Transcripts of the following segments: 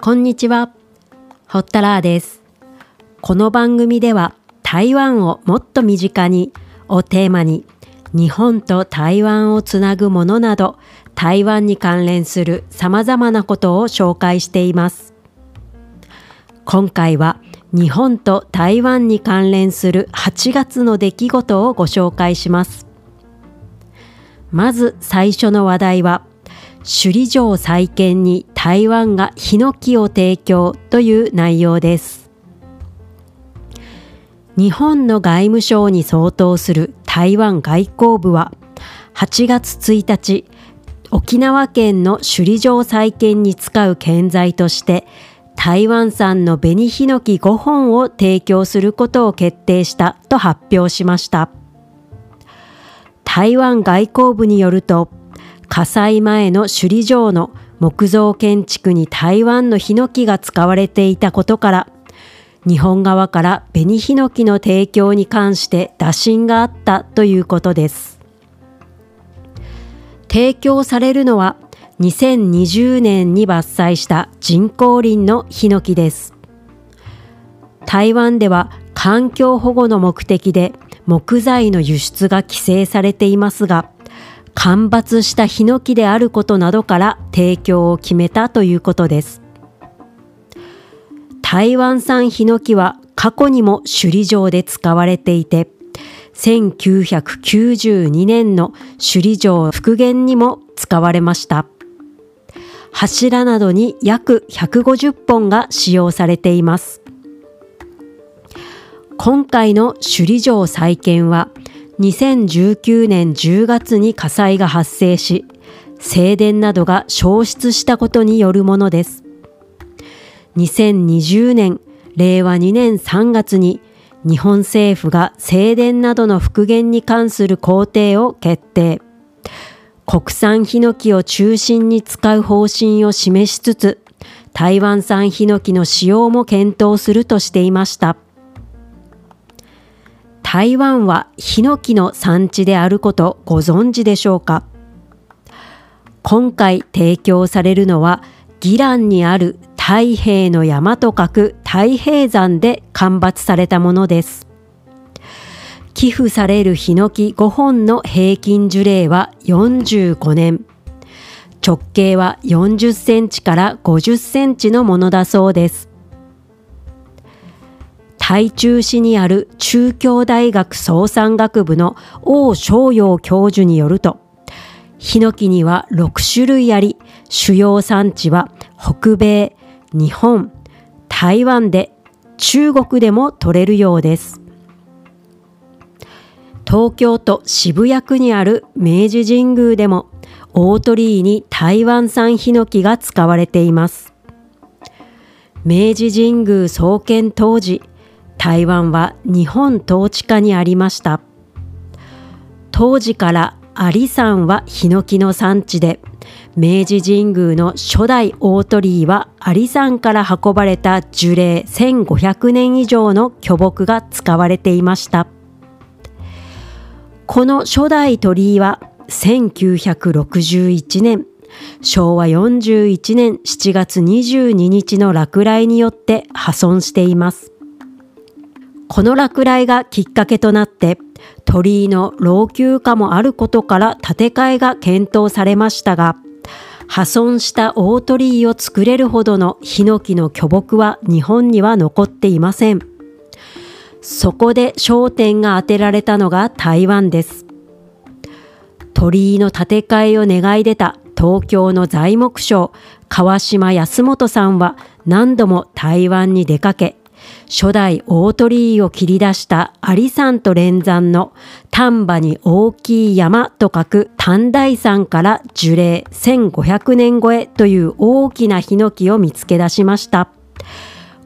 こんにちは、ホッタラーです。この番組では台湾をもっと身近にをテーマに日本と台湾をつなぐものなど台湾に関連する様々なことを紹介しています。今回は日本と台湾に関連する8月の出来事をご紹介します。まず最初の話題は首里城再建に台湾がヒノキを提供という内容です。日本の外務省に相当する台湾外交部は8月1日沖縄県の首里城再建に使う建材として台湾産の紅ヒノキ5本を提供することを決定したと発表しました。台湾外交部によると火災前の首里城の木造建築に台湾のヒノキが使われていたことから日本側から紅ヒノキの提供に関して打診があったということです。提供されるのは2020年に伐採した人工林のヒノキです。台湾では環境保護の目的で木材の輸出が規制されていますが、間伐したヒノキであることなどから提供を決めたということです。台湾産ヒノキは過去にも首里城で使われていて、1992年の首里城復元にも使われました。柱などに約150本が使用されています。今回の首里城再建は2019年10月に火災が発生し、正殿などが消失したことによるものです。2020年、令和2年3月に日本政府が正殿などの復元に関する工程を決定。国産ヒノキを中心に使う方針を示しつつ、台湾産ヒノキの使用も検討するとしていました。台湾はヒノキの産地であることご存知でしょうか？今回提供されるのは宜蘭にある太平の山と書く太平山で間伐されたものです。寄付されるヒノキ5本の平均樹齢は45年。直径は40センチから50センチのものだそうです。台中市にある中京大学総産学部の王昭陽教授によると、ヒノキには6種類あり、主要産地は北米、日本、台湾で中国でも取れるようです。東京都渋谷区にある明治神宮でも大鳥居に台湾産ヒノキが使われています。明治神宮創建当時、台湾は日本統治下にありました。当時から有山はヒノキの産地で、明治神宮の初代大鳥居は有山から運ばれた樹齢1500年以上の巨木が使われていました。この初代鳥居は1961年、昭和41年7月22日の落雷によって破損しています。この落雷がきっかけとなって、鳥居の老朽化もあることから建て替えが検討されましたが、破損した大鳥居を作れるほどのヒノキの巨木は日本には残っていません。そこで焦点が当てられたのが台湾です。鳥居の建て替えを願い出た東京の材木商川島康元さんは何度も台湾に出かけ、初代大鳥居を切り出した有山と連山の丹波に大きい山と書く丹大山から樹齢1500年超えという大きなヒノキを見つけ出しました。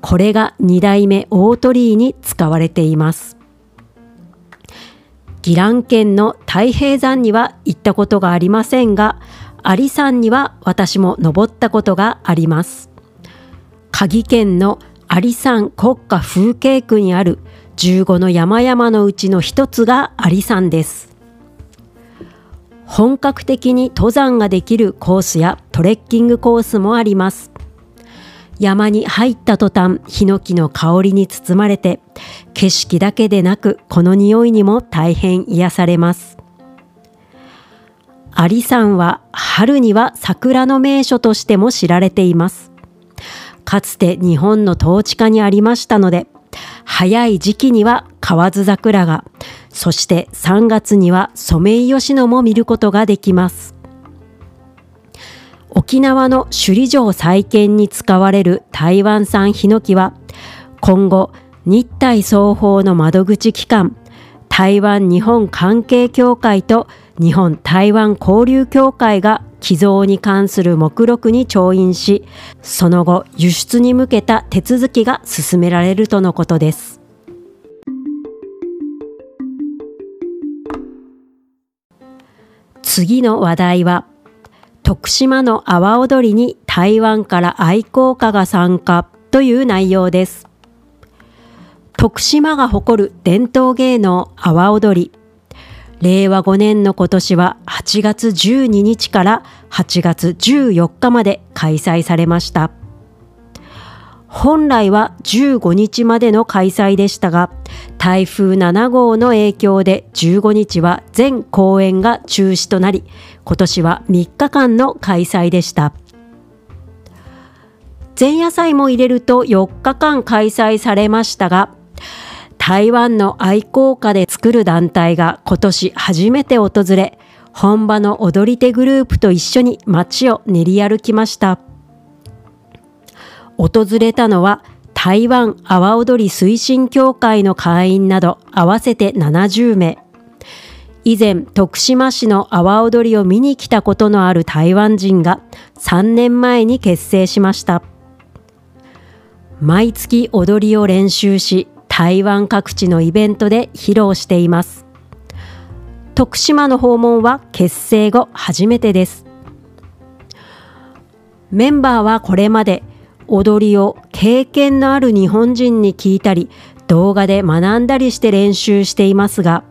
これが二代目大鳥居に使われています。宜蘭県の太平山には行ったことがありませんが、有山には私も登ったことがあります。鍵県の有山国家風景区にある15の山々のうちの一つが有山です。本格的に登山ができるコースやトレッキングコースもあります。山に入った途端ヒノキの香りに包まれて景色だけでなくこの匂いにも大変癒されます。有山は春には桜の名所としても知られています。かつて日本の統治下にありましたので早い時期には河津桜がそして3月にはソメイヨシノも見ることができます。沖縄の首里城再建に使われる台湾産ヒノキは今後日体双方の窓口機関台湾日本関係協会と日本台湾交流協会が寄贈に関する目録に調印しその後輸出に向けた手続きが進められるとのことです次の話題は徳島の阿波踊りに台湾から愛好家が参加という内容です。徳島が誇る伝統芸能阿波踊り。令和5年の今年は8月12日から8月14日まで開催されました。本来は15日までの開催でしたが、台風7号の影響で15日は全公演が中止となり、今年は3日間の開催でした。前夜祭も入れると4日間開催されましたが、台湾の愛好家で作る団体が今年初めて訪れ、本場の踊り手グループと一緒に街を練り歩きました。訪れたのは台湾阿波踊り推進協会の会員など合わせて70名。以前、徳島市の阿波踊りを見に来たことのある台湾人が3年前に結成しました。毎月踊りを練習し、台湾各地のイベントで披露しています。徳島の訪問は結成後初めてです。メンバーはこれまで踊りを経験のある日本人に聞いたり動画で学んだりして練習していますが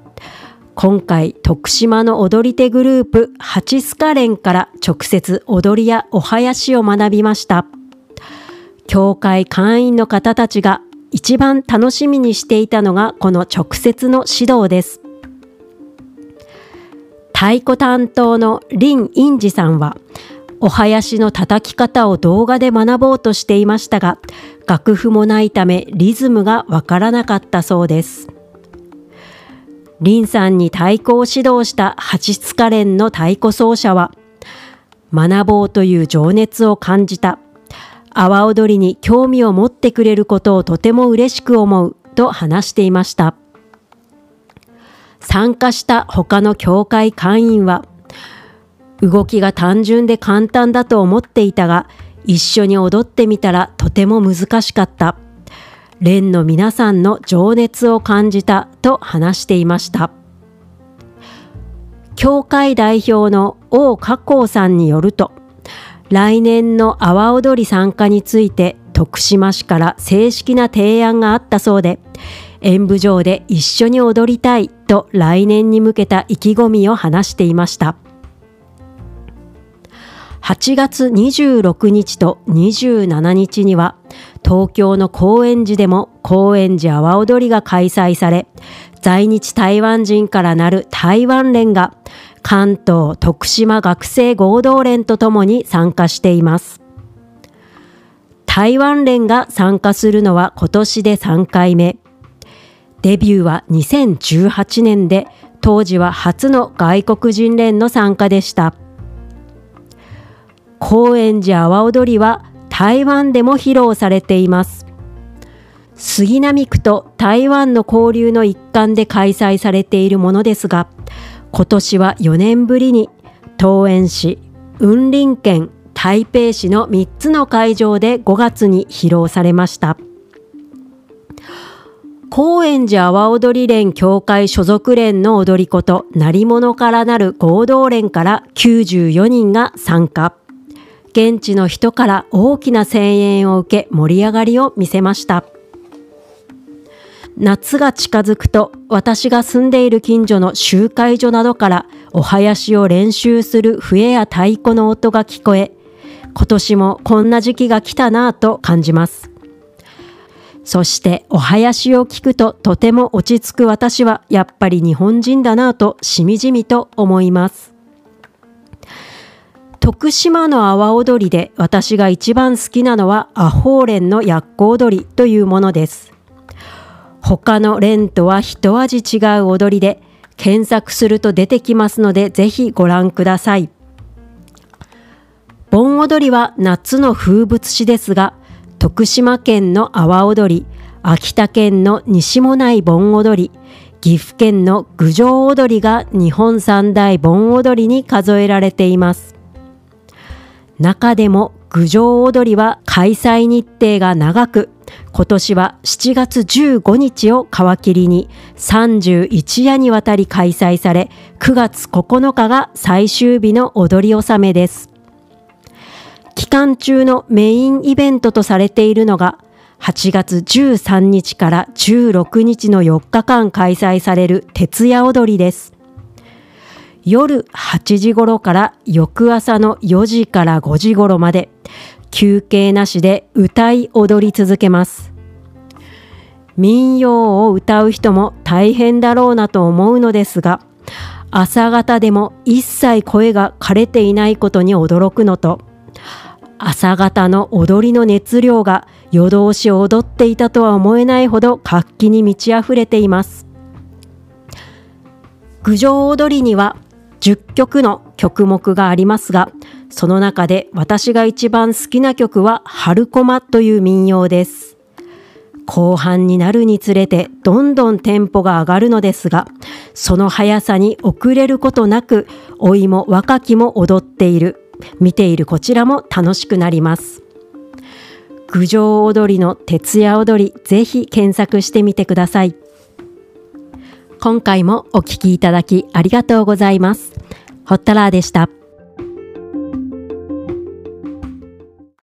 今回徳島の踊り手グループハチスカ連から直接踊りやお囃子を学びました教会会員の方たちが一番楽しみにしていたのがこの直接の指導です太鼓担当の林インジさんはお囃子の叩き方を動画で学ぼうとしていましたが、楽譜もないためリズムがわからなかったそうです。林さんに太鼓を指導した八津カレンの太鼓奏者は、学ぼうという情熱を感じた。阿波踊りに興味を持ってくれることをとても嬉しく思うと話していました。参加した他の教会会員は、動きが単純で簡単だと思っていたが、一緒に踊ってみたらとても難しかった。蓮の皆さんの情熱を感じたと話していました。教会代表の王加工さんによると、来年の阿波踊り参加について徳島市から正式な提案があったそうで、演舞場で一緒に踊りたいと来年に向けた意気込みを話していました。8月26日と27日には東京の高円寺でも高円寺阿波踊りが開催され在日台湾人からなる台湾連が関東徳島学生合同連とともに参加しています。台湾連が参加するのは今年で3回目。デビューは2018年で当時は初の外国人連の参加でした。高円寺阿波踊りは台湾でも披露されています。杉並区と台湾の交流の一環で開催されているものですが、今年は4年ぶりに桃園市、雲林県、台北市の3つの会場で5月に披露されました。高円寺阿波踊り連協会所属連の踊り子と鳴り物からなる合同連から94人が参加。現地の人から大きな声援を受け盛り上がりを見せました夏が近づくと私が住んでいる近所の集会所などからお囃子を練習する笛や太鼓の音が聞こえ、今年もこんな時期が来たなぁと感じます。そしてお囃子を聞くととても落ち着く私はやっぱり日本人だなぁとしみじみと思います。徳島の阿波踊りで私が一番好きなのはアホーレンの薬効踊りというものです。他の連とは一味違う踊りで検索すると出てきますのでぜひご覧ください。盆踊りは夏の風物詩ですが、徳島県の阿波踊り、秋田県の西もない盆踊り、岐阜県の郡上踊りが日本三大盆踊りに数えられています。中でも郡上踊りは開催日程が長く、今年は7月15日を皮切りに31夜にわたり開催され、9月9日が最終日の踊り納めです。期間中のメインイベントとされているのが、8月13日から16日の4日間開催される徹夜踊りです。夜8時頃から翌朝の4時から5時頃まで休憩なしで歌い踊り続けます。民謡を歌う人も大変だろうなと思うのですが、朝方でも一切声が枯れていないことに驚くのと、朝方の踊りの熱量が夜通し踊っていたとは思えないほど活気に満ち溢れています。郡上踊りには10曲の曲目がありますが、その中で私が一番好きな曲は春駒という民謡です。後半になるにつれてどんどんテンポが上がるのですが、その速さに遅れることなく、老いも若きも踊っている。見ているこちらも楽しくなります。郡上踊りの徹夜踊り、ぜひ検索してみてください。今回もお聴きいただきありがとうございます。ホッタラーでした。